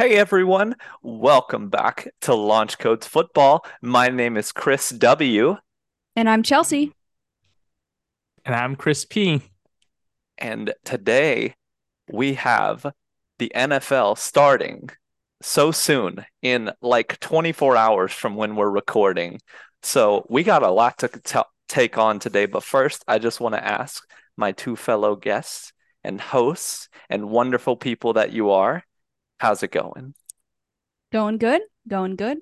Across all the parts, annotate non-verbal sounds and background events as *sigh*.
Hey everyone, welcome back to Launch Codes Football. My name is Chris W. And I'm Chelsea. And I'm Chris P. And today we have the NFL starting so soon in like 24 hours from when we're recording. So we got a lot to t- take on today. But first, I just want to ask my two fellow guests and hosts and wonderful people that you are How's it going? Going good. Going good.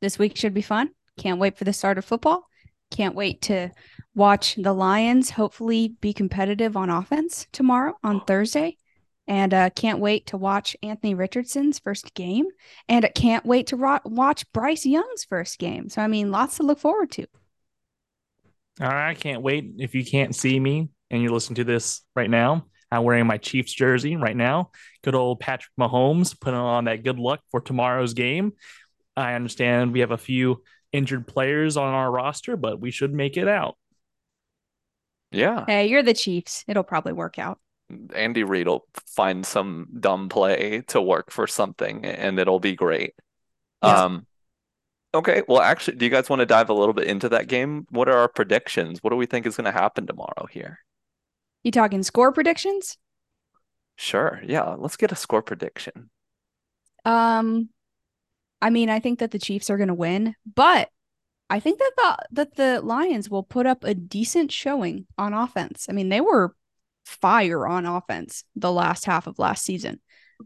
This week should be fun. Can't wait for the start of football. Can't wait to watch the Lions hopefully be competitive on offense tomorrow on Thursday. And uh, can't wait to watch Anthony Richardson's first game. And I can't wait to ro- watch Bryce Young's first game. So, I mean, lots to look forward to. All right. I can't wait. If you can't see me and you're listening to this right now, I'm wearing my Chiefs jersey right now. Good old Patrick Mahomes putting on that good luck for tomorrow's game. I understand we have a few injured players on our roster, but we should make it out. Yeah. Hey, you're the Chiefs. It'll probably work out. Andy Reid will find some dumb play to work for something and it'll be great. Yeah. Um okay, well actually do you guys want to dive a little bit into that game? What are our predictions? What do we think is going to happen tomorrow here? You talking score predictions? Sure. Yeah. Let's get a score prediction. Um, I mean, I think that the Chiefs are going to win, but I think that the that the Lions will put up a decent showing on offense. I mean, they were fire on offense the last half of last season.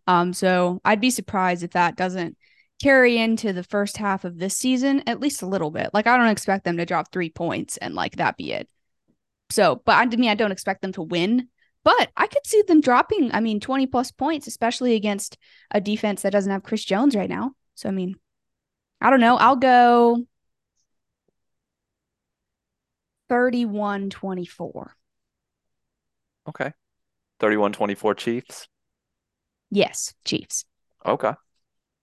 Um, so I'd be surprised if that doesn't carry into the first half of this season at least a little bit. Like I don't expect them to drop three points and like that be it. So, but I mean, I don't expect them to win, but I could see them dropping, I mean, 20 plus points, especially against a defense that doesn't have Chris Jones right now. So, I mean, I don't know. I'll go 31 24. Okay. 31 24 Chiefs? Yes, Chiefs. Okay.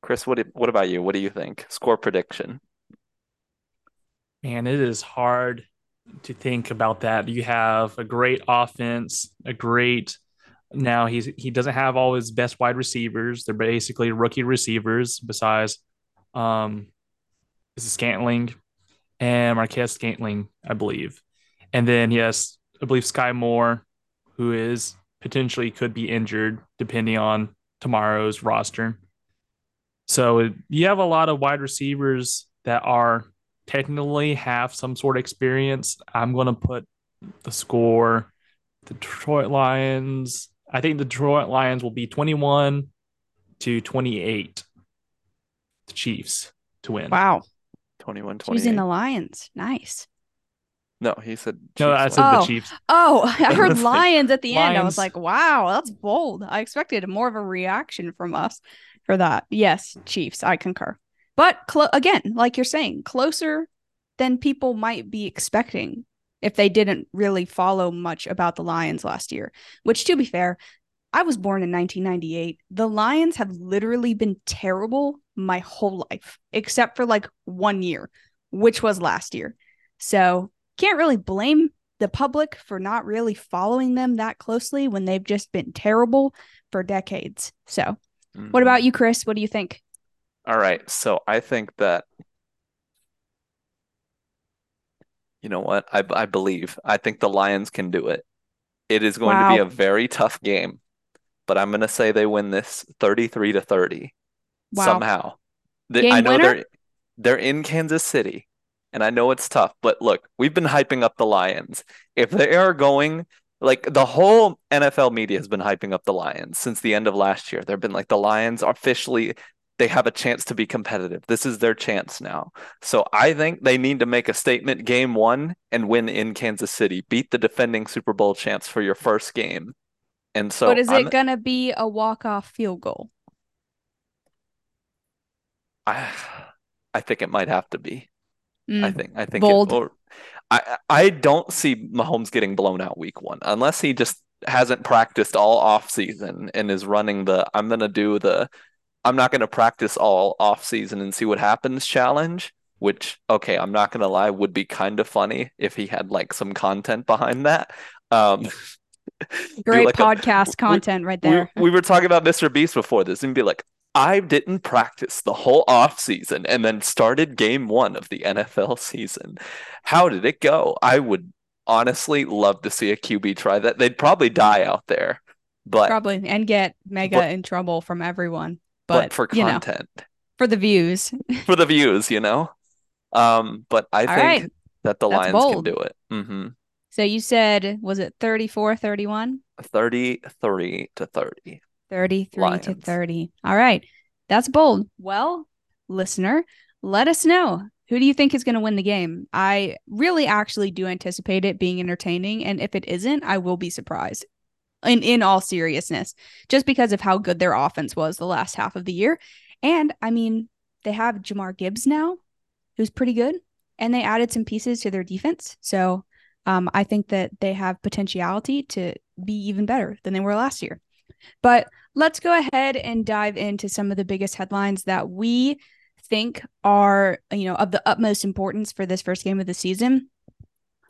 Chris, what what about you? What do you think? Score prediction. Man, it is hard to think about that. You have a great offense, a great now he's he doesn't have all his best wide receivers. They're basically rookie receivers besides um this is Scantling and Marquez Scantling, I believe. And then yes, I believe Sky Moore, who is potentially could be injured depending on tomorrow's roster. So you have a lot of wide receivers that are technically have some sort of experience, I'm going to put the score the Detroit Lions. I think the Detroit Lions will be 21 to 28. The Chiefs to win. Wow. 21 28. Choosing the Lions. Nice. No, he said Chiefs No, I said oh. the Chiefs. Oh, *laughs* I heard Lions at the Lions. end. I was like, wow, that's bold. I expected more of a reaction from us for that. Yes, Chiefs. I concur. But clo- again, like you're saying, closer than people might be expecting if they didn't really follow much about the Lions last year. Which, to be fair, I was born in 1998. The Lions have literally been terrible my whole life, except for like one year, which was last year. So, can't really blame the public for not really following them that closely when they've just been terrible for decades. So, mm-hmm. what about you, Chris? What do you think? All right. So I think that you know what? I I believe. I think the Lions can do it. It is going wow. to be a very tough game, but I'm going to say they win this 33 to 30 wow. somehow. I know winner? they're they're in Kansas City, and I know it's tough, but look, we've been hyping up the Lions. If they are going like the whole NFL media has been hyping up the Lions since the end of last year. They've been like the Lions officially they have a chance to be competitive. This is their chance now. So I think they need to make a statement game one and win in Kansas City. Beat the defending Super Bowl champs for your first game. And so But is I'm, it gonna be a walk off field goal? I I think it might have to be. Mm, I think I think bold. It, or, I I don't see Mahomes getting blown out week one unless he just hasn't practiced all off season and is running the I'm gonna do the I'm not going to practice all off season and see what happens challenge, which okay, I'm not going to lie would be kind of funny if he had like some content behind that. Um *laughs* Great like podcast a, content we, right there. We, we, were talking about Mr. Beast before this and be like, I didn't practice the whole off season and then started game one of the NFL season. How did it go? I would honestly love to see a QB try that. They'd probably die out there, but probably and get mega but, in trouble from everyone. But, but for content, know, for the views, *laughs* for the views, you know. Um, but I All think right. that the That's Lions bold. can do it. Mm-hmm. So you said was it 34 31? 33 to 30. 33 Lions. to 30. All right. That's bold. Well, listener, let us know. Who do you think is going to win the game? I really actually do anticipate it being entertaining. And if it isn't, I will be surprised. In in all seriousness, just because of how good their offense was the last half of the year. And I mean, they have Jahmyr Gibbs now, who's pretty good. And they added some pieces to their defense. So um, I think that they have potentiality to be even better than they were last year. But let's go ahead and dive into some of the biggest headlines that we think are, you know, of the utmost importance for this first game of the season.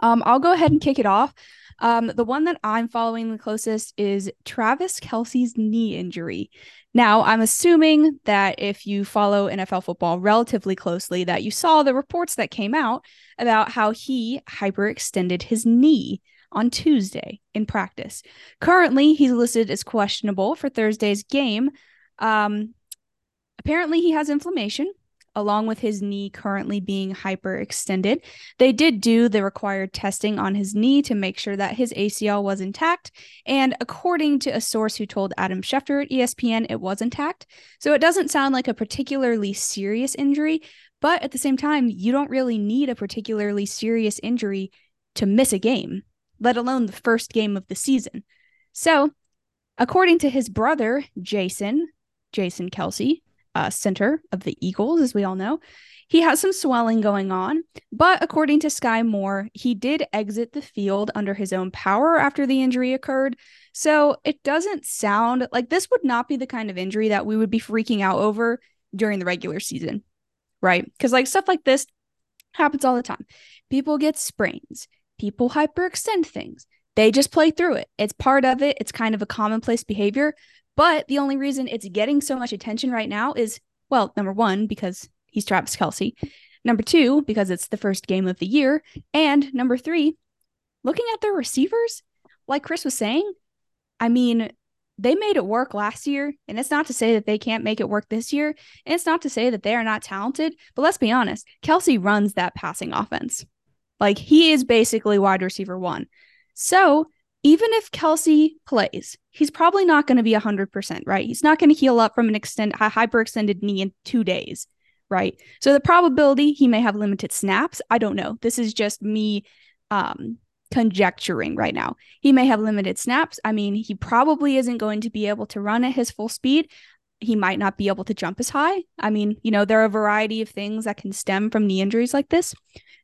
Um, I'll go ahead and kick it off. Um, the one that I'm following the closest is Travis Kelce's knee injury. Now, I'm assuming that if you follow NFL football relatively closely, that you saw the reports that came out about how he hyperextended his knee on Tuesday in practice. Currently, he's listed as questionable for Thursday's game. Um, apparently, he has inflammation, along with his knee currently being hyperextended. They did do the required testing on his knee to make sure that his ACL was intact. And according to a source who told Adam Schefter at ESPN, it was intact. So it doesn't sound like a particularly serious injury. But at the same time, you don't really need a particularly serious injury to miss a game let alone the first game of the season. So, according to his brother, Jason, Jason Kelce, uh, center of the Eagles, as we all know, he has some swelling going on. But according to Sky Moore, he did exit the field under his own power after the injury occurred. So it doesn't sound like this would not be the kind of injury that we would be freaking out over during the regular season, right? Because like stuff like this happens all the time. People get sprains, people hyperextend things. They just play through it. It's part of it. It's kind of a commonplace behavior. But the only reason it's getting so much attention right now is, well, number one, because he's Travis Kelce. Number two, because it's the first game of the year. And number three, looking at their receivers, like Chris was saying, I mean, they made it work last year. And it's not to say that they can't make it work this year. And it's not to say that they are not talented. But let's be honest, Kelce runs that passing offense. Like he is basically wide receiver one. So even if Kelce plays, he's probably not going to be 100%, right? He's not going to heal up from an extend a hyperextended knee in 2 days, right? So the probability he may have limited snaps, I don't know. This is just me um conjecturing right now. He may have limited snaps. I mean, he probably isn't going to be able to run at his full speed he might not be able to jump as high. I mean, you know, there are a variety of things that can stem from knee injuries like this.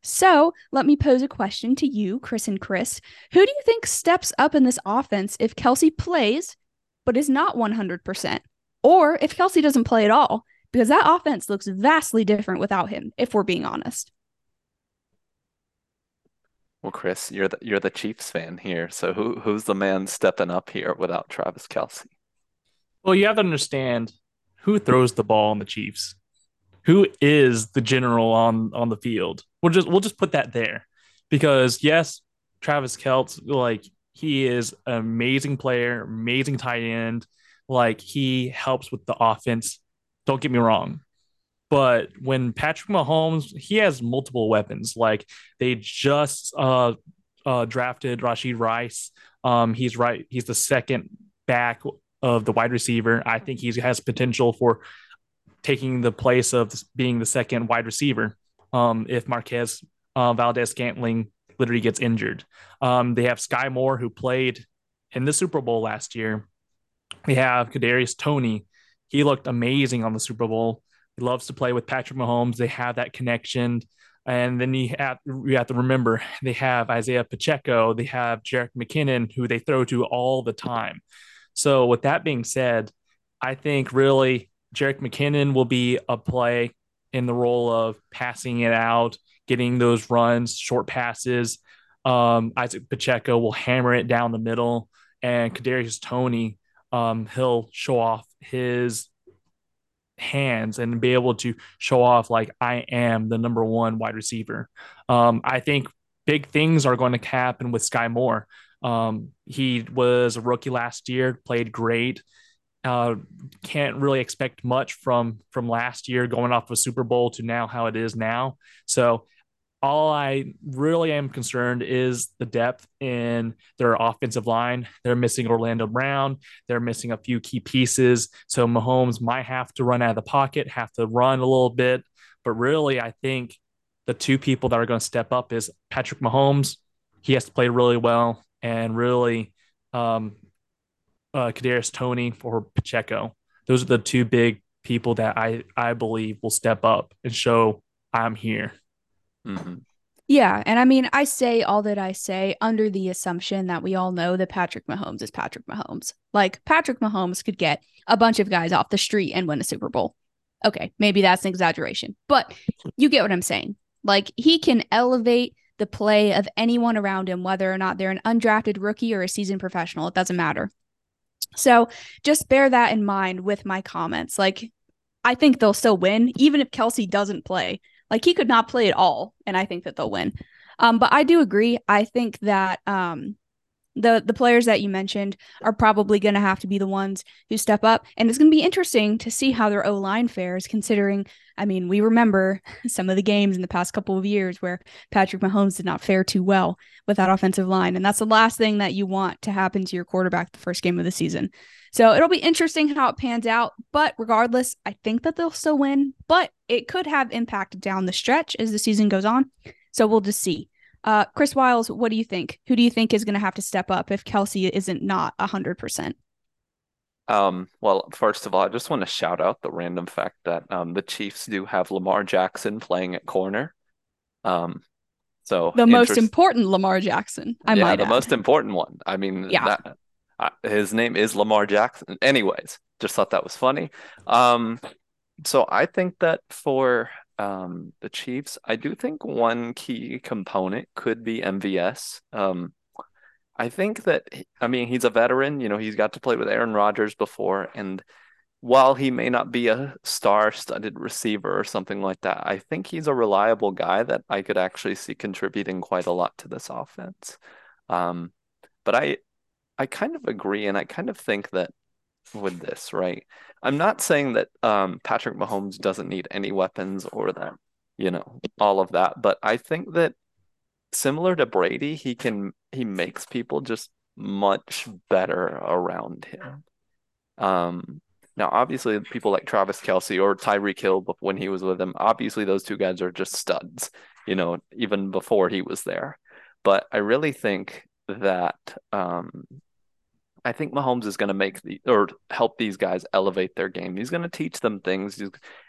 So let me pose a question to you, Chris and Chris. Who do you think steps up in this offense if Kelce plays, but is not 100%? Or if Kelce doesn't play at all? Because that offense looks vastly different without him, if we're being honest. Well, Chris, you're the you're the Chiefs fan here. So who who's the man stepping up here without Travis Kelce? Well, you have to understand who throws the ball on the Chiefs. Who is the general on on the field? We'll just we'll just put that there, because yes, Travis Kelce, like he is an amazing player, amazing tight end. Like he helps with the offense. Don't get me wrong, but when Patrick Mahomes, he has multiple weapons. Like they just uh, uh, drafted Rashee Rice. Um, he's right. He's the second back of the wide receiver. I think he has potential for taking the place of being the second wide receiver um, if Marquez uh, Valdes-Scantling literally gets injured. Um, they have Sky Moore, who played in the Super Bowl last year. They have Kadarius Toney. He looked amazing on the Super Bowl. He loves to play with Patrick Mahomes. They have that connection. And then you have, you have to remember they have Isiah Pacheco, they have Jerick McKinnon, who they throw to all the time. So, with that being said, I think really Jerick McKinnon will be a play in the role of passing it out, getting those runs, short passes. Um, Isaac Pacheco will hammer it down the middle, and Kadarius Toney, um, he'll show off his hands and be able to show off like I am the number one wide receiver. Um, I think big things are going to happen with Sky Moore. Um, he was a rookie last year, played great. Uh, can't really expect much from from last year going off a Super Bowl to now how it is now. So all I really am concerned is the depth in their offensive line. They're missing Orlando Brown. They're missing a few key pieces. So Mahomes might have to run out of the pocket, have to run a little bit. But really, I think the two people that are going to step up is Patrick Mahomes. He has to play really well and really um, uh, Kadarius Toney or Pacheco. Those are the two big people that I I believe will step up and show I'm here. Mm-hmm. Yeah, and I mean, I say all that I say under the assumption that we all know that Patrick Mahomes is Patrick Mahomes. Like Patrick Mahomes could get a bunch of guys off the street and win a Super Bowl. Okay, maybe that's an exaggeration, but you get what I'm saying. Like he can elevate the play of anyone around him, whether or not they're an undrafted rookie or a seasoned professional. It doesn't matter. So just bear that in mind with my comments. Like, I think they'll still win, even if Kelce doesn't play. Like, he could not play at all, and I think that they'll win. Um, but I do agree. I think that um, the the players that you mentioned are probably going to have to be the ones who step up and it's going to be interesting to see how their O-line fares considering I mean we remember *laughs* some of the games in the past couple of years where Patrick Mahomes did not fare too well with that offensive line and that's the last thing that you want to happen to your quarterback the first game of the season. So it'll be interesting how it pans out, but regardless, I think that they'll still win, but it could have impact down the stretch as the season goes on. So we'll just see. Uh, Chris Wiles, what do you think? Who do you think is going to have to step up if Kelce isn't not hundred percent? Um, well, first of all, I just want to shout out the random fact that um, the Chiefs do have Lamar Jackson playing at corner. Um, so the most important Lamar Jackson, I yeah, might the add. most important one. I mean, yeah, that, uh, his name is Lamar Jackson. Anyways, just thought that was funny. Um, so I think that for um, the Chiefs, I do think one key component could be MVS. Um, I think that I mean he's a veteran. You know, he's got to play with Aaron Rodgers before, and while he may not be a star-studded receiver or something like that, I think he's a reliable guy that I could actually see contributing quite a lot to this offense. Um, but I, I kind of agree, and I kind of think that with this, right? I'm not saying that um, Patrick Mahomes doesn't need any weapons or that, you know, all of that, but I think that similar to Brady, he can he makes people just much better around him. Um, now, obviously, people like Travis Kelce or Tyreek Hill, when he was with him, obviously those two guys are just studs. You know, even before he was there. But I really think that um, I think Mahomes is going to make the or help these guys elevate their game. He's going to teach them things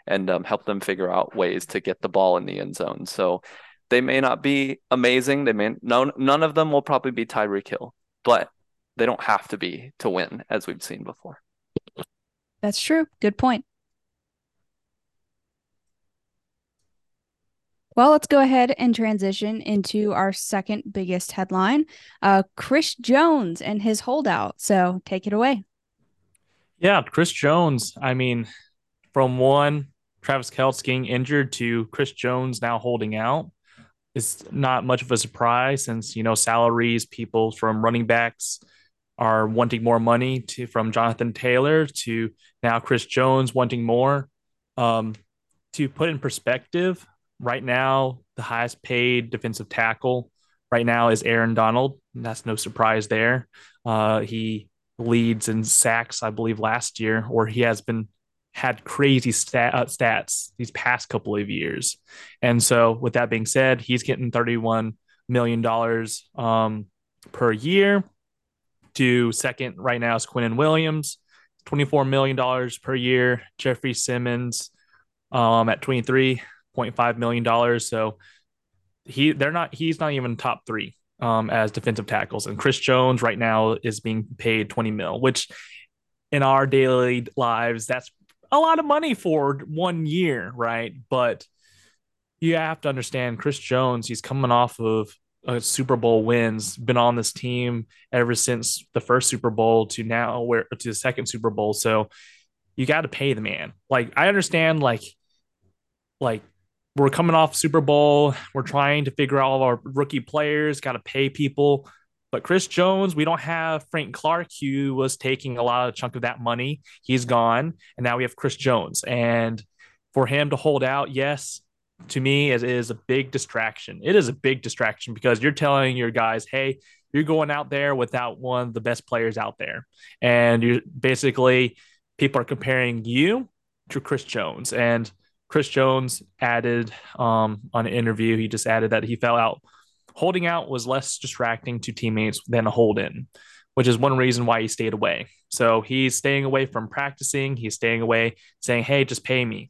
and um, help them figure out ways to get the ball in the end zone. So they may not be amazing. They may no none of them will probably be Tyreek Hill, but they don't have to be to win, as we've seen before. That's true. Good point. Well, let's go ahead and transition into our second biggest headline uh, Chris Jones and his holdout. So take it away. Yeah, Chris Jones. I mean, from one, Travis Kelce getting injured to Chris Jones now holding out is not much of a surprise since, you know, salaries, people from running backs are wanting more money to from Jonathan Taylor to now Chris Jones wanting more. Um, to put in perspective, right now, the highest paid defensive tackle right now is Aaron Donald. That's no surprise there. Uh, he leads in sacks, I believe, last year, or he has been had crazy stat, uh, stats these past couple of years. And so, with that being said, he's getting $31 million um, per year. To second right now is Quinnen Williams, $24 million per year. Jeffery Simmons um, at 23 $0.5 million. So he they're not he's not even top three um, as defensive tackles. And Chris Jones right now is being paid 20 mil, which in our daily lives, that's a lot of money for one year, right? But you have to understand Chris Jones, he's coming off of a Super Bowl wins, been on this team ever since the first Super Bowl to now where to the second Super Bowl. So you got to pay the man. Like I understand, like, like we're coming off Super Bowl, we're trying to figure out all our rookie players, got to pay people. But Chris Jones, we don't have Frank Clark, who was taking a lot of chunk of that money. He's gone, and now we have Chris Jones. And for him to hold out, yes, to me it is a big distraction. It is a big distraction because you're telling your guys, hey, you're going out there without one of the best players out there, and you're basically people are comparing you to Chris Jones. And Chris Jones added um, on an interview, he just added that he fell out holding out was less distracting to teammates than a hold in, which is one reason why he stayed away. So he's staying away from practicing. He's staying away saying, hey, just pay me.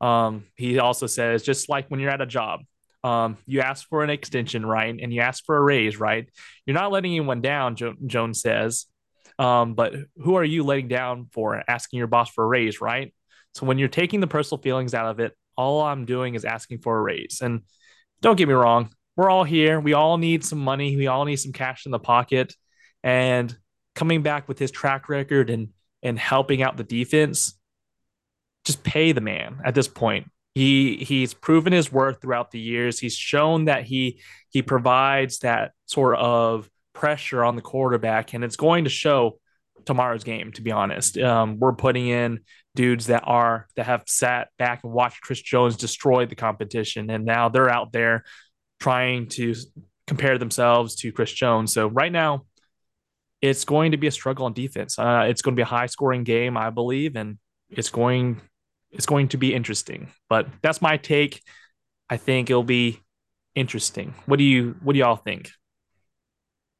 Um, he also says, just like when you're at a job, um, you ask for an extension, right? And you ask for a raise, right? You're not letting anyone down, jo- Jones says. Um, but who are you letting down for asking your boss for a raise, right? So when you're taking the personal feelings out of it, all I'm doing is asking for a raise. And don't get me wrong, we're all here. We all need some money. We all need some cash in the pocket. And coming back with his track record and and helping out the defense, just pay the man at this point. He he's proven his worth throughout the years. He's shown that he he provides that sort of pressure on the quarterback, and it's going to show tomorrow's game. To be honest, um, we're putting in dudes that are that have sat back and watched Chris Jones destroy the competition, and now they're out there trying to compare themselves to Chris Jones. So right now, it's going to be a struggle on defense. Uh, it's going to be a high scoring game, I believe, and it's going it's going to be interesting. But that's my take. I think it'll be interesting. What do you what do y'all think?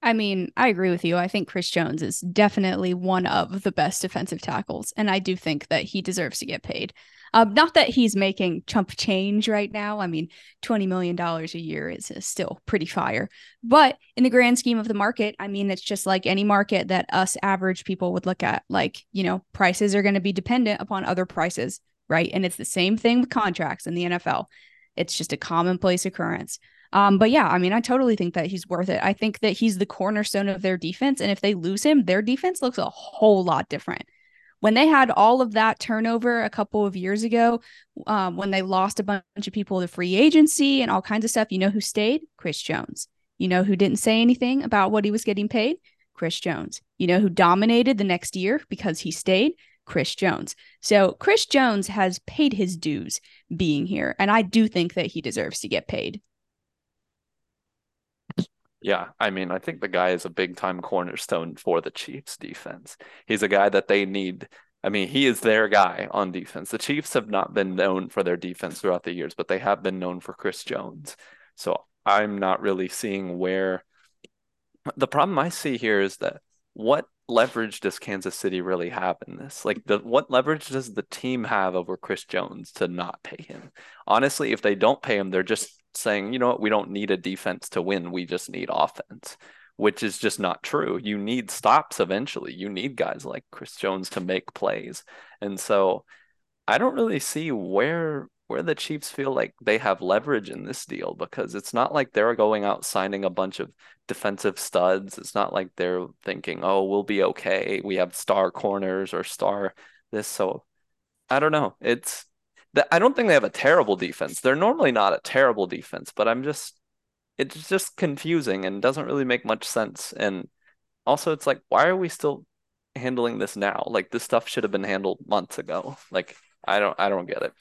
I mean, I agree with you. I think Chris Jones is definitely one of the best defensive tackles, and I do think that he deserves to get paid. Um, not that he's making chump change right now. I mean, $20 million a year is, is still pretty fire. But in the grand scheme of the market, I mean, it's just like any market that us average people would look at. Like, you know, prices are going to be dependent upon other prices, right? And it's the same thing with contracts in the NFL. It's just a commonplace occurrence. Um, but yeah, I mean, I totally think that he's worth it. I think that he's the cornerstone of their defense. And if they lose him, their defense looks a whole lot different when they had all of that turnover a couple of years ago, um, when they lost a bunch of people to free agency and all kinds of stuff, you know who stayed? Chris Jones. You know who didn't say anything about what he was getting paid? Chris Jones. You know who dominated the next year because he stayed? Chris Jones. So Chris Jones has paid his dues being here, and I do think that he deserves to get paid. Yeah, I mean, I think the guy is a big time cornerstone for the Chiefs defense. He's a guy that they need. I mean, he is their guy on defense. The Chiefs have not been known for their defense throughout the years, but they have been known for Chris Jones. So I'm not really seeing where the problem I see here is that what leverage does Kansas City really have in this? Like the what leverage does the team have over Chris Jones to not pay him? Honestly, if they don't pay him, they're just saying, you know what, we don't need a defense to win. We just need offense, which is just not true. You need stops eventually. You need guys like Chris Jones to make plays. And so I don't really see where where the Chiefs feel like they have leverage in this deal because it's not like they're going out signing a bunch of defensive studs. It's not like they're thinking, "Oh, we'll be okay. We have star corners or star this." So I don't know. It's I don't think they have a terrible defense. They're normally not a terrible defense, but I'm just it's just confusing and doesn't really make much sense. And also it's like, why are we still handling this now? Like this stuff should have been handled months ago. Like I don't I don't get it.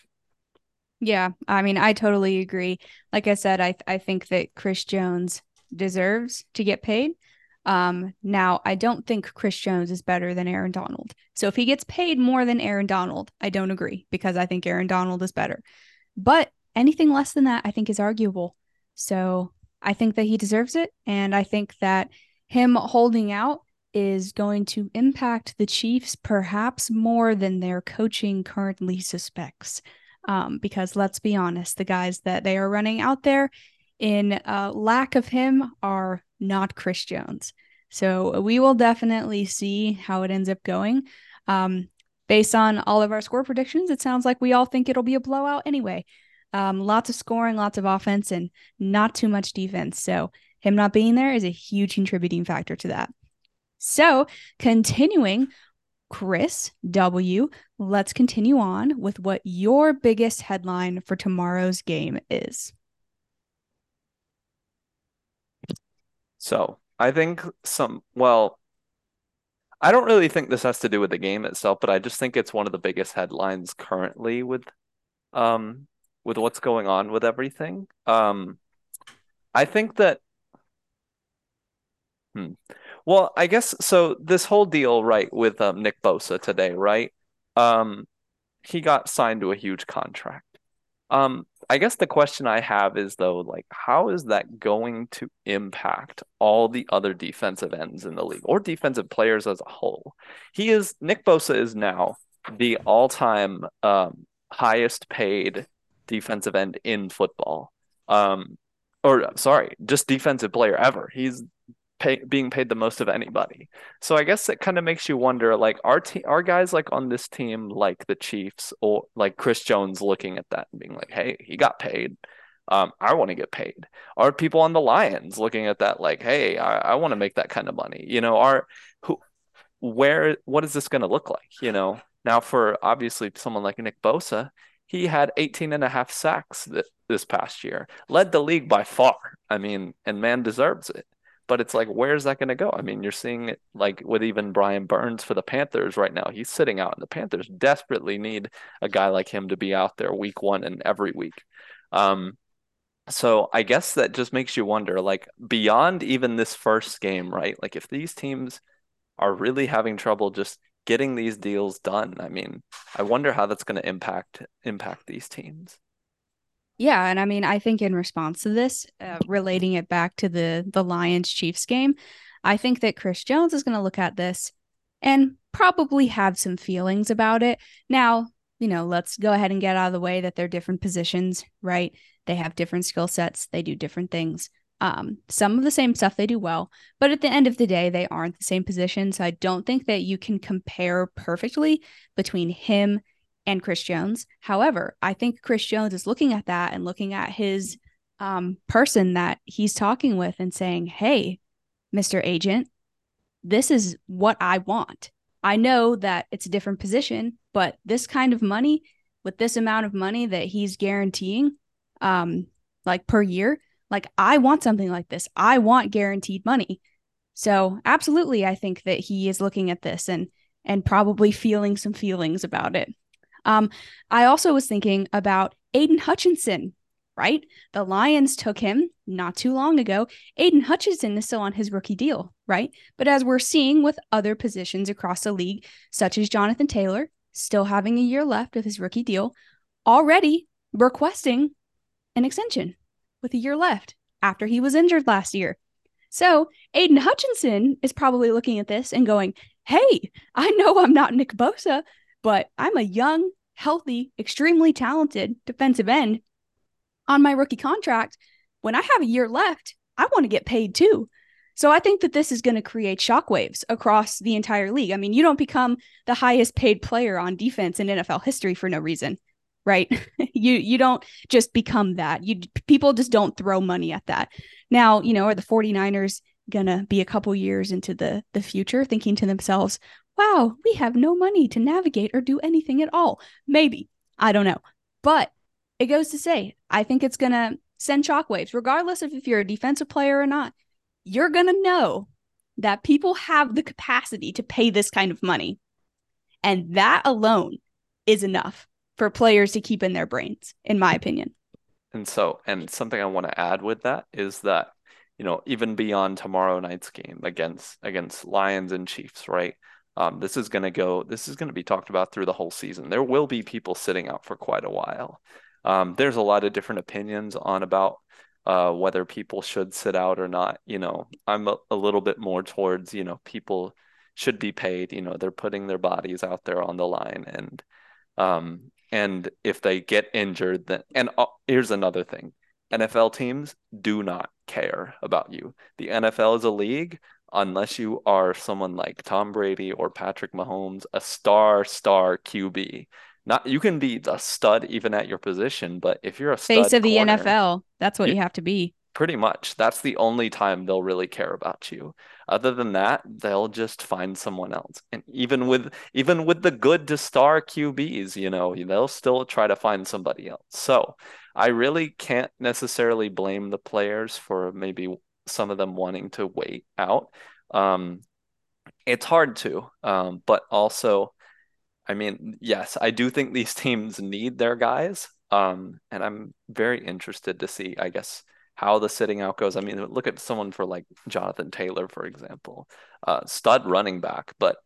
Yeah, I mean, I totally agree. Like I said, I I think that Chris Jones deserves to get paid. Um, now, I don't think Chris Jones is better than Aaron Donald. So if he gets paid more than Aaron Donald, I don't agree because I think Aaron Donald is better. But anything less than that, I think is arguable. So I think that he deserves it. And I think that him holding out is going to impact the Chiefs perhaps more than their coaching currently suspects. Um, because let's be honest, the guys that they are running out there in uh, lack of him are not Chris Jones. So we will definitely see how it ends up going. Um, based on all of our score predictions, it sounds like we all think it'll be a blowout anyway. Um, lots of scoring, lots of offense, and not too much defense. So him not being there is a huge contributing factor to that. So continuing Chris W., let's continue on with what your biggest headline for tomorrow's game is. So I think some, well, I don't really think this has to do with the game itself, but I just think it's one of the biggest headlines currently with um with what's going on with everything. Um I think that hmm. Well, I guess so this whole deal right with um, Nick Bosa today, right? Um he got signed to a huge contract. Um I guess the question I have is though, like, how is that going to impact all the other defensive ends in the league or defensive players as a whole? He is Nick Bosa is now the all-time um, highest paid defensive end in football. Um, or sorry, just defensive player ever. He's pay, being paid the most of anybody. So I guess it kind of makes you wonder, like, are te- are guys like on this team, like the Chiefs or like Chris Jones, looking at that and being like, "Hey, he got paid. Um, I want to get paid." Are people on the Lions looking at that like, "Hey, I, I want to make that kind of money"? You know, are who, where, what is this going to look like? You know, now for obviously someone like Nick Bosa, he had 18 and a half sacks th- this past year, led the league by far. I mean, and man deserves it but it's like where's that going to go? I mean you're seeing it like with even brian burns for the panthers right now. He's sitting out and the panthers desperately need a guy like him to be out there week one and every week. Um so i guess that just makes you wonder like beyond even this first game right? Like if these teams are really having trouble just getting these deals done i mean i wonder how that's going to impact impact these teams yeah, and I mean, I think in response to this, uh, relating it back to the the Lions Chiefs game, I think that Chris Jones is going to look at this and probably have some feelings about it. Now, you know, let's go ahead and get out of the way that they're different positions, right? They have different skill sets, they do different things. Um, some of the same stuff they do well, but at the end of the day, they aren't the same position. So I don't think that you can compare perfectly between him and Chris Jones. However, I think Chris Jones is looking at that and looking at his um, person that he's talking with and saying, Hey, Mr. Agent, this is what I want. I know that it's a different position, but this kind of money with this amount of money that he's guaranteeing, um, like per year, like I want something like this. I want guaranteed money. So absolutely, I think that he is looking at this and and probably feeling some feelings about it. Um, I also was thinking about Aidan Hutchinson, right? The Lions took him not too long ago. Aidan Hutchinson is still on his rookie deal, right? But as we're seeing with other positions across the league, such as Jonathan Taylor, still having a year left of his rookie deal, already requesting an extension with a year left after he was injured last year. So Aidan Hutchinson is probably looking at this and going, Hey, I know I'm not Nick Bosa, but I'm a young, healthy, extremely talented defensive end on my rookie contract. When I have a year left, I want to get paid too. So I think that this is going to create shockwaves across the entire league. I mean, you don't become the highest paid player on defense in NFL history for no reason, right? *laughs* you you don't just become that. You people just don't throw money at that. Now, you know, are the 49ers going to be a couple years into the the future thinking to themselves, wow, we have no money to navigate or do anything at all. Maybe. I don't know. But it goes to say, I think it's going to send shockwaves, regardless of if you're a defensive player or not. You're going to know that people have the capacity to pay this kind of money. And that alone is enough for players to keep in their brains, in my opinion. And so, and something I want to add with that is that, you know, even beyond tomorrow night's game against against Lions and Chiefs, right? Um, this is going to go. This is going to be talked about through the whole season. There will be people sitting out for quite a while. Um, there's a lot of different opinions on about uh, whether people should sit out or not. You know, I'm a, a little bit more towards you know people should be paid. You know, they're putting their bodies out there on the line, and um, and if they get injured, then and uh, here's another thing: NFL teams do not care about you. The NFL is a league unless you are someone like Tom Brady or Patrick Mahomes, a star star QB. Not you can be the stud even at your position, but if you're a face of the NFL, that's what you, you, have to be. Pretty much. That's the only time they'll really care about you. Other than that, they'll just find someone else. And even with even with the good to star QBs, you know, they'll still try to find somebody else. So I really can't necessarily blame the players for maybe some of them wanting to wait out. Um, it's hard to, um, but also, I mean, yes, I do think these *laughs* teams need their guys. Um, and I'm very interested to see, I guess, how the sitting out goes. I mean, look at someone for like Jonathan Taylor, for example, uh, stud running back, but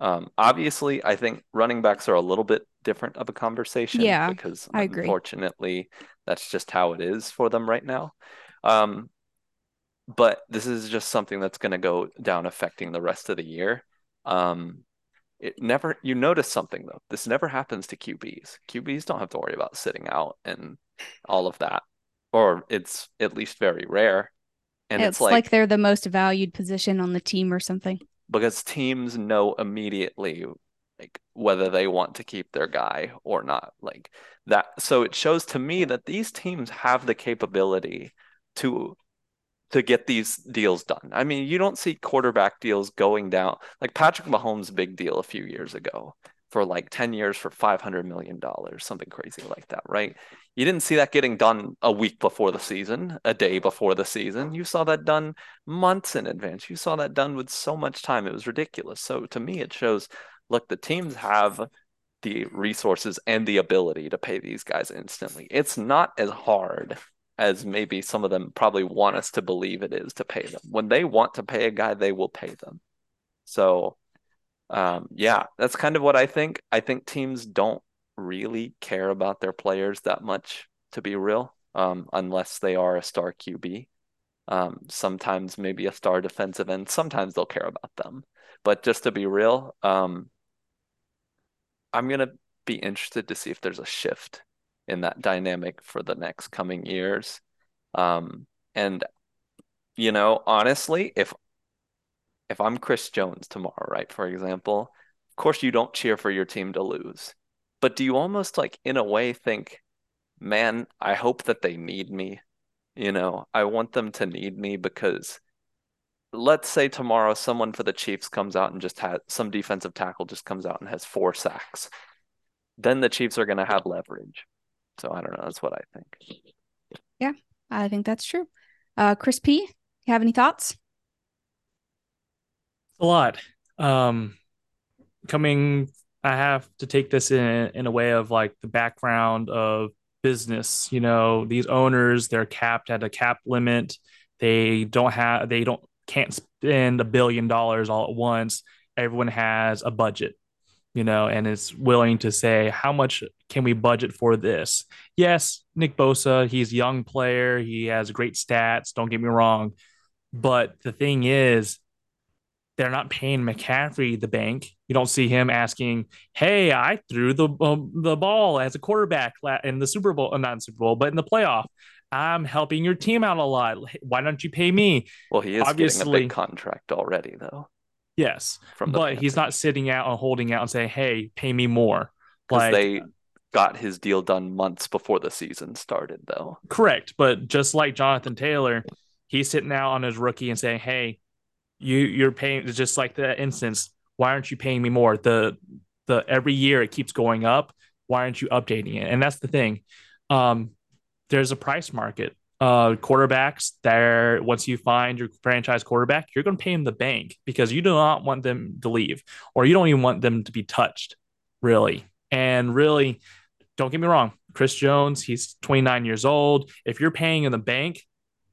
um, obviously, I think running backs are a little bit different of a conversation. Yeah, because I agree. unfortunately, that's just how it is for them right now. Um, but this is just something that's going to go down affecting the rest of the year. Um, it never you notice something though. This never happens to QBs. QBs don't have to worry about sitting out and all of that, or it's at least very rare. And it's, it's like, like they're the most valued position on the team or something. Because teams know immediately like whether they want to keep their guy or not. Like that. So it shows to me that these teams have the capability to to get these deals done. I mean, you don't see quarterback deals going down like Patrick Mahomes' big deal a few years ago for like 10 years for 500 million dollars, something crazy like that, right? You didn't see that getting done a week before the season, a day before the season. You saw that done months in advance. You saw that done with so much time. It was ridiculous. So to me it shows look, the teams have the resources and the ability to pay these guys instantly. It's not as hard as maybe some of them probably want us to believe it is to pay them. When they want to pay a guy, they will pay them. So, um, yeah, that's kind of what I think. I think teams don't really care about their players that much, to be real, um, unless they are a star QB. Um, sometimes maybe a star defensive end. Sometimes they'll care about them. But just to be real, um, I'm gonna be interested to see if there's a shift in that dynamic for the next coming years. Um, and you know, honestly, if if I'm Chris Jones tomorrow, right, for example, of course you don't cheer for your team to lose. But do you almost like in a way think, man, I hope that they need me. You know, I want them to need me because let's say tomorrow someone for the Chiefs comes out and just has some defensive tackle just comes out and has four sacks. Then the Chiefs are going to have leverage. So I don't know. That's what I think. Yeah, I think that's true. Uh, Chris P, you have any thoughts? A lot. Um, coming, I have to take this in in a way of like the background of business. You know, these owners they're capped at a cap limit. They don't have. They don't can't spend a billion dollars all at once. Everyone has a budget you know, and is willing to say, how much can we budget for this? Yes, Nick Bosa, he's a young player. He has great stats. Don't get me wrong. But the thing is, they're not paying McCaffrey the bank. You don't see him asking, "Hey, I threw the um, the ball as a quarterback in the Super Bowl, not in Super Bowl, but in the playoff. I'm helping your team out a lot. Why don't you pay me?" Well, he is Obviously, getting a big contract already, though. Yes, from but he's not sitting out and holding out and saying, "Hey, pay me more." Because like, they got his deal done months before the season started, though. Correct, but just like Jonathan Taylor, he's sitting out on his rookie and saying, "Hey, you you're paying." Just like that instance, why aren't you paying me more? The the every year it keeps going up. Why aren't you updating it? And that's the thing. Um, there's a price market uh, quarterbacks there once you find your franchise quarterback you're going to pay them the bank because you do not want them to leave or you don't even want them to be touched really. And really don't get me wrong chris jones he's 29 years old. If you're paying in the bank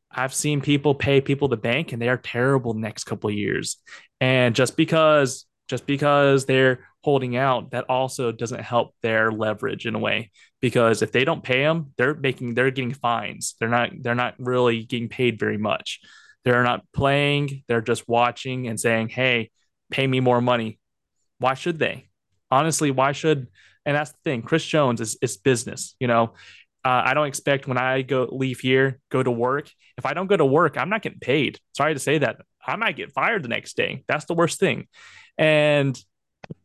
i've seen people pay people the bank and they are terrible next couple years. And just because just because they're holding out, that also doesn't help their leverage in a way because if they don't pay them, they're making they're getting fines. They're not they're not really getting paid very much. They're not playing. They're just watching and saying, "Hey, pay me more money." Why should they? Honestly, why should? And that's the thing. Chris Jones is is business. You know, uh, I don't expect when I go leave here, go to work. If I don't go to work, I'm not getting paid. Sorry to say that. I might get fired the next day. That's the worst thing. And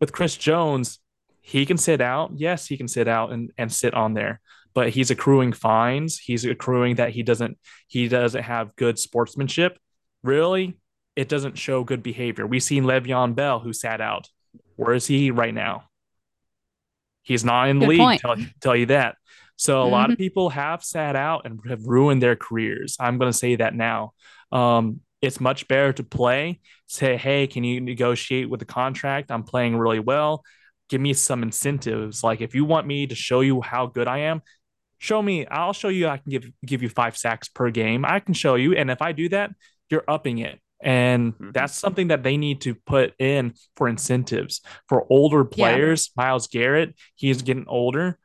with Chris Jones, he can sit out. Yes, he can sit out and, and sit on there, but he's accruing fines. He's accruing that he doesn't he doesn't have good sportsmanship. Really, it doesn't show good behavior. We've seen Le'Veon Bell who sat out. Where is he right now? He's not in the league. Tell, tell you that. So a mm-hmm. lot of mm-hmm. people have sat out and have ruined their careers. I'm going to say that now. Um, it's much better to play. Say, hey, can you negotiate with the contract? I'm playing really well. Give me some incentives. Like if you want me to show you how good I am, show me. I'll show you. I can give give you five sacks per game. I can show you. And if I do that, you're upping it. And mm-hmm. that's something that they need to put in for incentives for older players. Yeah. Myles Garrett, he's getting older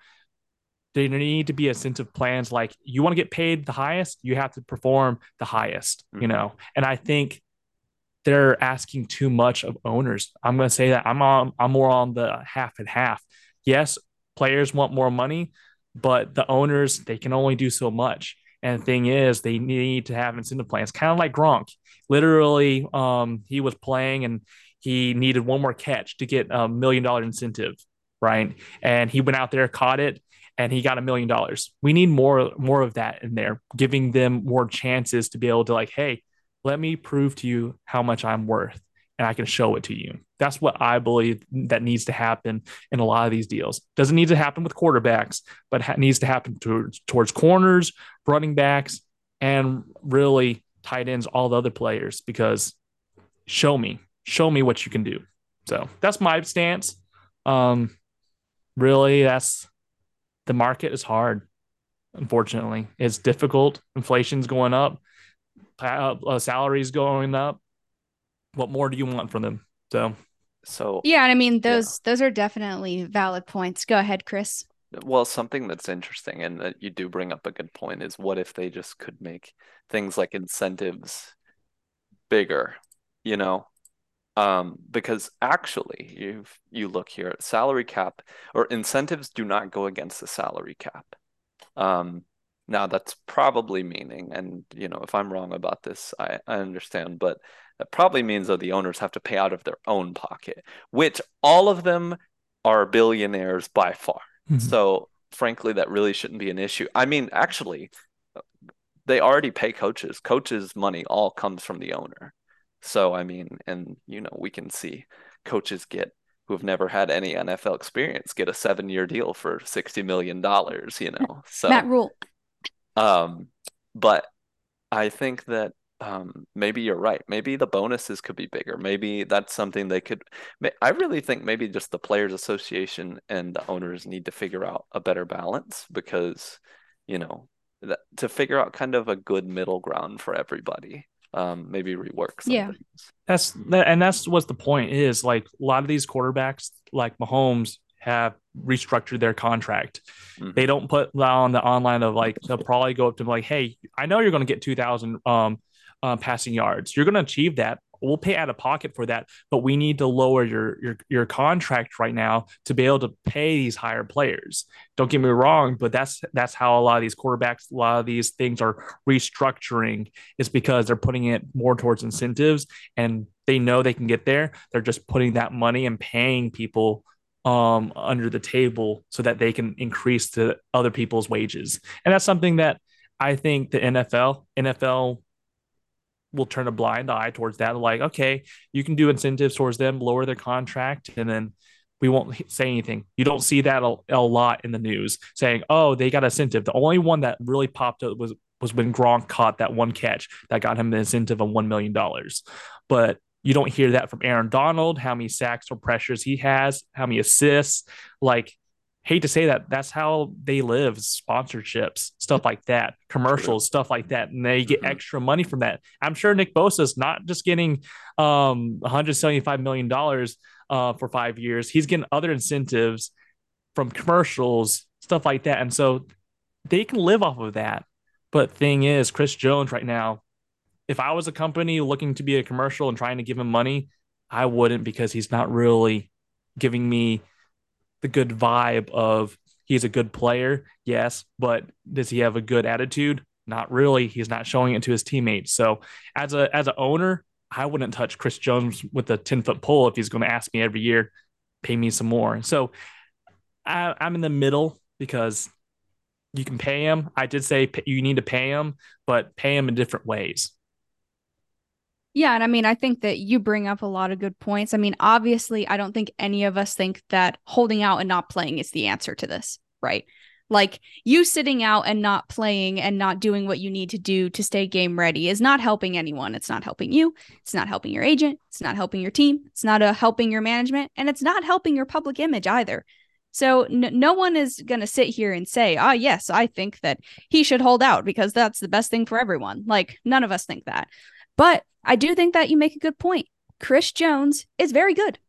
there need to be a sense of plans. Like you want to get paid the highest you have to perform the highest mm-hmm. you know? And i think they're asking too much of owners. I'm going to say that i'm on i'm more on the half and half. Yes players want more money but the owners they can only do so much. And the thing is they need to have incentive plans kind of like gronk. Literally um he was playing and he needed one more catch to get a million dollar incentive right? And he went out there caught it and he got a million dollars. We need more more of that in there, giving them more chances to be able to like, hey, let me prove to you how much I'm worth and I can show it to you. That's what I believe that needs to happen in a lot of these deals. Doesn't need to happen with quarterbacks, but ha- needs to happen towards, towards corners, running backs, and really tight ends, all the other players, because show me, show me what you can do. So that's my stance. Um, really, that's the market is hard. Unfortunately, it's difficult. Inflation's going up, uh, salaries going up. What more do you want from them? So, so yeah, and I mean those yeah. those are definitely valid points. Go ahead, Chris. Well, something that's interesting and that you do bring up a good point is what if they just could make things like incentives bigger, you know, um, because actually you you look here at salary cap or incentives do not go against the salary cap. Um, now that's probably meaning, and you know if I'm wrong about this, I, I understand, but that probably means that the owners have to pay out of their own pocket, which all of them are billionaires by far. Mm-hmm. So frankly, that really shouldn't be an issue. I mean, actually, they already pay coaches. Coaches' money all comes from the owner. So I mean, and you know, we can see coaches get who have never had any NFL experience get a seven year deal for sixty million dollars, you know. *laughs* So Matt Rhule. Um, but I think that um, maybe you're right. Maybe the bonuses could be bigger. Maybe that's something they could. I really think maybe just the players' association and the owners need to figure out a better balance because, you know, that, to figure out kind of a good middle ground for everybody um, maybe rework. yeah, things. that's that, and that's what the point is. Like a lot of these quarterbacks, like Mahomes, have restructured their contract. Mm-hmm. They don't put that on the online of like they'll probably go up to like, hey, I know you're going to get two thousand um, uh, passing yards. You're going to achieve that we'll pay out of pocket for that, but we need to lower your your your contract right now to be able to pay these higher players. Don't get me wrong, but that's that's how a lot of these quarterbacks, a lot of these things are restructuring is because they're putting it more towards incentives and they know they can get there. They're just putting that money and paying people um, under the table so that they can increase the other people's wages. And that's something that I think the NFL, NFL will turn a blind eye towards that. Like, okay, you can do incentives towards them, lower their contract, and then we won't say anything. You don't see that a, a lot in the news saying, "Oh, they got incentive." The only one that really popped up was was when Gronk caught that one catch that got him the incentive of one million dollars. But you don't hear that from Aaron Donald, how many sacks or pressures he has, how many assists. Like hate to say that that's how they live sponsorships stuff like that *laughs* commercials stuff like that and they get mm-hmm. extra money from that. I'm sure nick bosa is not just getting um 175 million dollars uh, for five years. He's getting other incentives from commercials stuff like that and so they can live off of that. But thing is chris jones right now if i was a company looking to be a commercial and trying to give him money i wouldn't because he's not really giving me the good vibe of he's a good player, yes, but does he have a good attitude? Not really. He's not showing it to his teammates. So as a as an owner, I wouldn't touch Chris Jones with a 10 foot pole if he's going to ask me every year, pay me some more. So I, I'm in the middle because you can pay him. I did say you need to pay him, but pay him in different ways. Yeah, and I mean, I think that you bring up a lot of good points. I mean, obviously, I don't think any of us think that holding out and not playing is the answer to this, right? Like you sitting out and not playing and not doing what you need to do to stay game ready is not helping anyone. It's not helping you. It's not helping your agent. It's not helping your team. It's not uh, helping your management. And it's not helping your public image either. So n- no one is going to sit here and say, "Ah, yes, I think that he should hold out because that's the best thing for everyone." Like none of us think that. But I do think that you make a good point. Chris Jones is very good.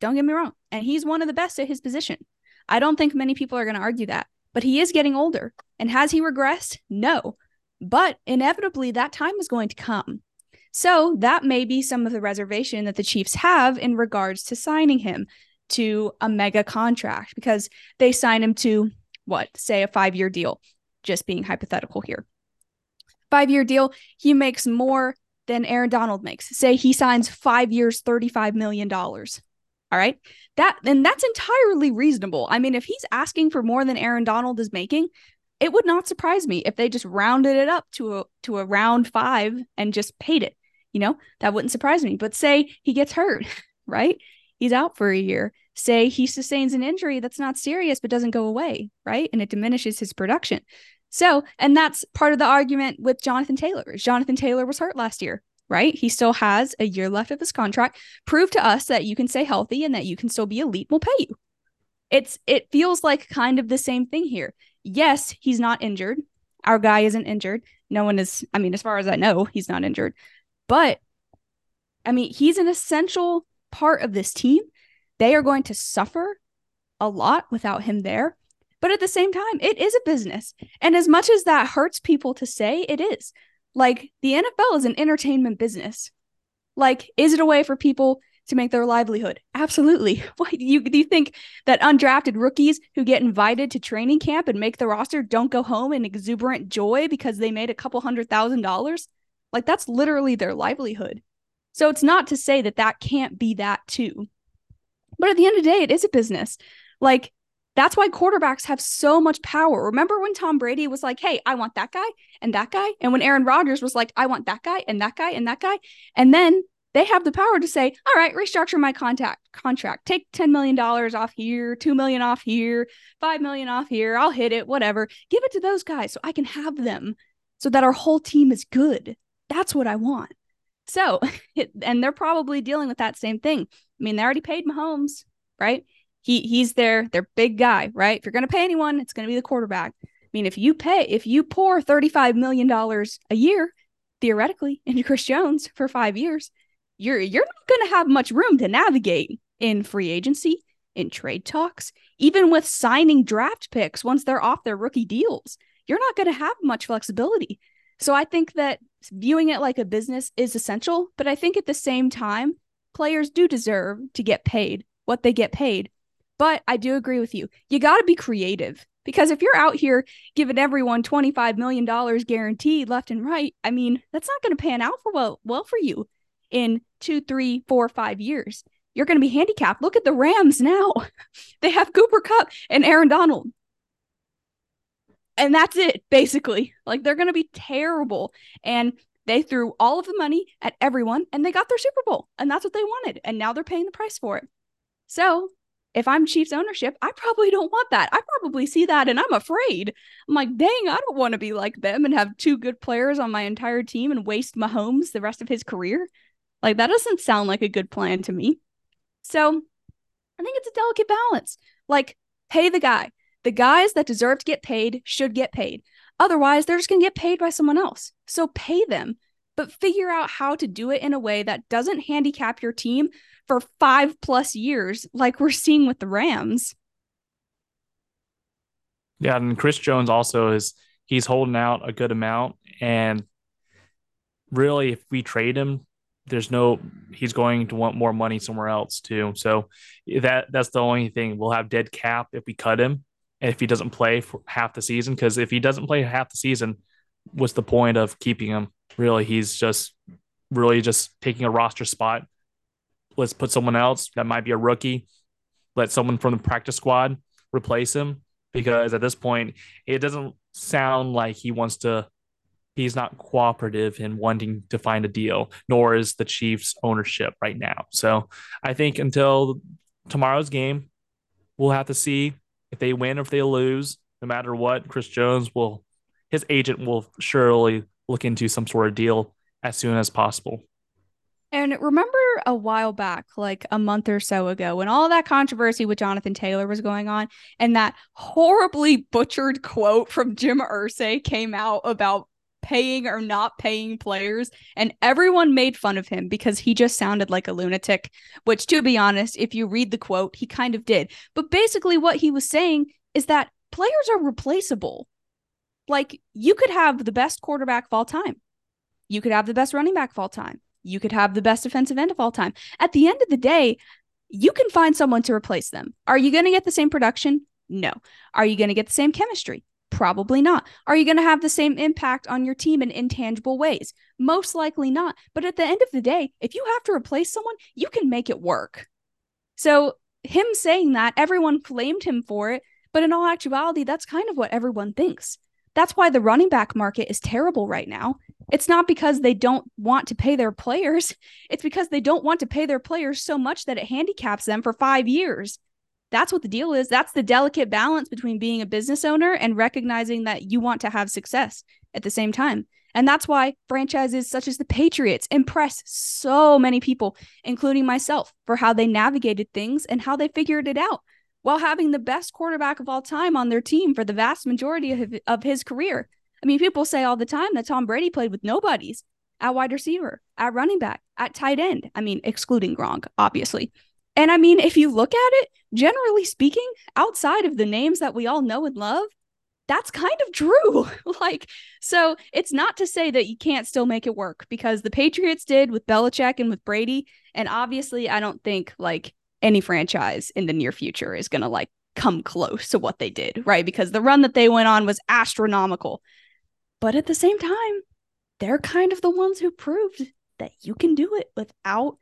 Don't get me wrong. And he's one of the best at his position. I don't think many people are going to argue that. But he is getting older. And has he regressed? No. But inevitably, that time is going to come. So that may be some of the reservation that the Chiefs have in regards to signing him to a mega contract because they sign him to what, say a five year deal, just being hypothetical here. Five year deal, he makes more than Aaron Donald makes. Say he signs five years, $35 million. All right. That and that's entirely reasonable. I mean, if he's asking for more than Aaron Donald is making, it would not surprise me if they just rounded it up to a to a round five and just paid it. You know, that wouldn't surprise me. But say he gets hurt, *laughs* right? He's out for a year. Say he sustains an injury that's not serious but doesn't go away, right? And it diminishes his production. So, and that's part of the argument with Jonathan Taylor. Jonathan Taylor was hurt last year, right? He still has a year left of his contract. Prove to us that you can stay healthy and that you can still be elite. We'll pay you. It's it feels like kind of the same thing here. Yes, he's not injured. Our guy isn't injured. No one is, I mean, as far as I know, he's not injured. But I mean, he's an essential part of this team. They are going to suffer a lot without him there. But at the same time, it is a business. And as much as that hurts people to say, it is. Like the NFL is an entertainment business. Like, is it a way for people to make their livelihood? Absolutely. *laughs* What you do you think that undrafted rookies who get invited to training camp and make the roster don't go home in exuberant joy because they made a couple hundred thousand dollars? Like that's literally their livelihood. So it's not to say that that can't be that too. But at the end of the day, it is a business. Like that's why quarterbacks have so much power. Remember when Tom Brady was like, hey, I want that guy and that guy? And when Aaron Rodgers was like, I want that guy and that guy and that guy. And then they have the power to say, all right, restructure my contact contract. Take $10 million off here, 2 million off here, 5 million off here. I'll hit it, whatever. Give it to those guys so I can have them so that our whole team is good. That's what I want. So, *laughs* and they're probably dealing with that same thing. I mean, they already paid Mahomes, right? He he's their their big guy, right? If you're going to pay anyone, it's going to be the quarterback. I mean, if you pay, if you pour 35 million dollars a year theoretically *laughs* into Chris Jones for 5 years, you're you're not going to have much room to navigate in free agency, in trade talks, even with signing draft picks once they're off their rookie deals. You're not going to have much flexibility. So I think that viewing it like a business is essential, but I think at the same time, players do deserve to get paid what they get paid but I do agree with you. You got to be creative because if you're out here giving everyone $25 million guaranteed left and right, I mean, that's not going to pan out for well, well for you in two, three, four, five years. You're going to be handicapped. Look at the Rams now. *laughs* they have Cooper Kupp and Aaron Donald. And that's it, basically. Like they're going to be terrible. And they threw all of the money at everyone and they got their Super Bowl. And that's what they wanted. And now they're paying the price for it. So if I'm Chiefs ownership, I probably don't want that. I probably see that and I'm afraid. I'm like, dang, I don't want to be like them and have two good players on my entire team and waste Mahomes the rest of his career. Like, that doesn't sound like a good plan to me. So I think it's a delicate balance. Like, pay the guy. The guys that deserve to get paid should get paid. Otherwise, they're just going to get paid by someone else. So pay them, but figure out how to do it in a way that doesn't handicap your team for five plus years, like we're seeing with the Rams. Yeah, and Chris Jones also is he's holding out a good amount. And really, if we trade him, there's no he's going to want more money somewhere else too. So that that's the only thing. We'll have dead cap if we cut him if he doesn't play for half the season. Because if he doesn't play half the season, what's the point of keeping him? Really, he's just really just taking a roster spot let's put someone else that might be a rookie. Let someone from the practice squad replace him because at this point, it doesn't sound like he wants to. He's not cooperative in wanting to find a deal, nor is the Chiefs' ownership right now. So I think until tomorrow's game, we'll have to see if they win or if they lose. No matter what, Chris Jones will, his agent will surely look into some sort of deal as soon as possible. And remember a while back, like a month or so ago, when all that controversy with Jonathan Taylor was going on, and that horribly butchered quote from Jim Irsay came out about paying or not paying players, and everyone made fun of him because he just sounded like a lunatic. Which, to be honest, if you read the quote, he kind of did. But basically, what he was saying is that players are replaceable. Like, you could have the best quarterback of all time, you could have the best running back of all time you could have the best defensive end of all time. At the end of the day, you can find someone to replace them. Are you going to get the same production? No. Are you going to get the same chemistry? Probably not. Are you going to have the same impact on your team in intangible ways? Most likely not. But at the end of the day, if you have to replace someone, you can make it work. So, him saying that, everyone flamed him for it. But in all actuality, that's kind of what everyone thinks. That's why the running back market is terrible right now. It's not because they don't want to pay their players. *laughs* It's because they don't want to pay their players so much that it handicaps them for five years. That's what the deal is. That's the delicate balance between being a business owner and recognizing that you want to have success at the same time. And that's why franchises such as the Patriots impress so many people, including myself, for how they navigated things and how they figured it out while having the best quarterback of all time on their team for the vast majority of, of his career. I mean, people say all the time that Tom Brady played with nobodies at wide receiver, at running back, at tight end. I mean, excluding Gronk, obviously. And I mean, if you look at it, generally speaking, outside of the names that we all know and love, that's kind of true. *laughs* like, so it's not to say that you can't still make it work because the Patriots did with Belichick and with Brady. And obviously, I don't think like any franchise in the near future is going to like come close to what they did, right? Because the run that they went on was astronomical. But at the same time, they're kind of the ones who proved that you can do it without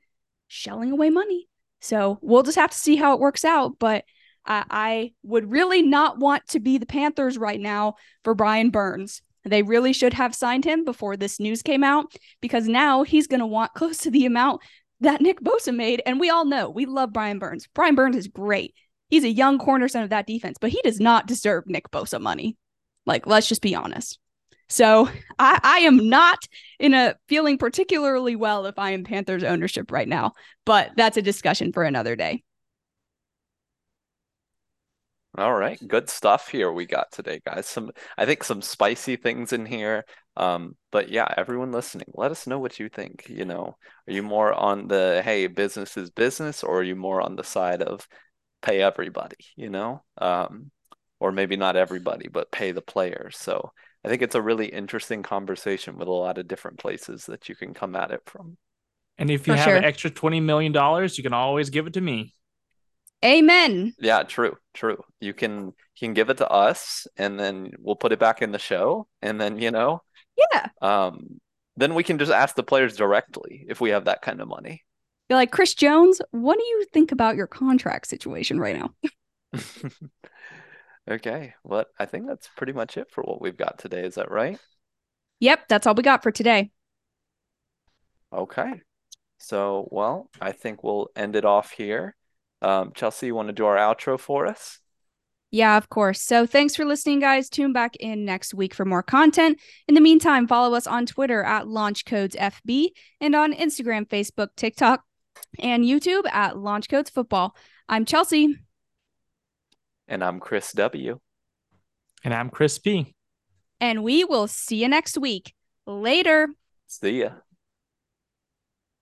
shelling away money. So we'll just have to see how it works out. But I, I would really not want to be the Panthers right now for Brian Burns. They really should have signed him before this news came out because now he's going to want close to the amount that Nick Bosa made. And we all know we love Brian Burns. Brian Burns is great. He's a young cornerstone of that defense, but he does not deserve Nick Bosa money. Like, let's just be honest. So I, I am not in a feeling particularly well if I am Panthers ownership right now, but that's a discussion for another day. All right, good stuff here we got today, guys. Some I think some spicy things in here. Um, but yeah, everyone listening, let us know what you think. You know, are you more on the hey, business is business, or are you more on the side of pay everybody, you know? Um, or maybe not everybody, but pay the players. So I think it's a really interesting conversation with a lot of different places that you can come at it from. And if you For have sure. an extra $20 million, you can always give it to me. Amen. Yeah, true, true. You can you can give it to us and then we'll put it back in the show and then, you know, yeah. Um then we can just ask the players directly if we have that kind of money. You're like, Chris Jones, what do you think about your contract situation right now? *laughs* Okay. Well, I think that's pretty much it for what we've got today. Is that right? Yep. That's all we got for today. Okay. So, well, I think we'll end it off here. Um, Chelsea, you want to do our outro for us? Yeah, of course. So thanks for listening, guys. Tune back in next week for more content. In the meantime, follow us on Twitter at LaunchCodesFB and on Instagram, Facebook, TikTok, and YouTube at LaunchCodesFootball. I'm Chelsea. And I'm Chris W. And I'm Chris P. And we will see you next week. Later. See ya.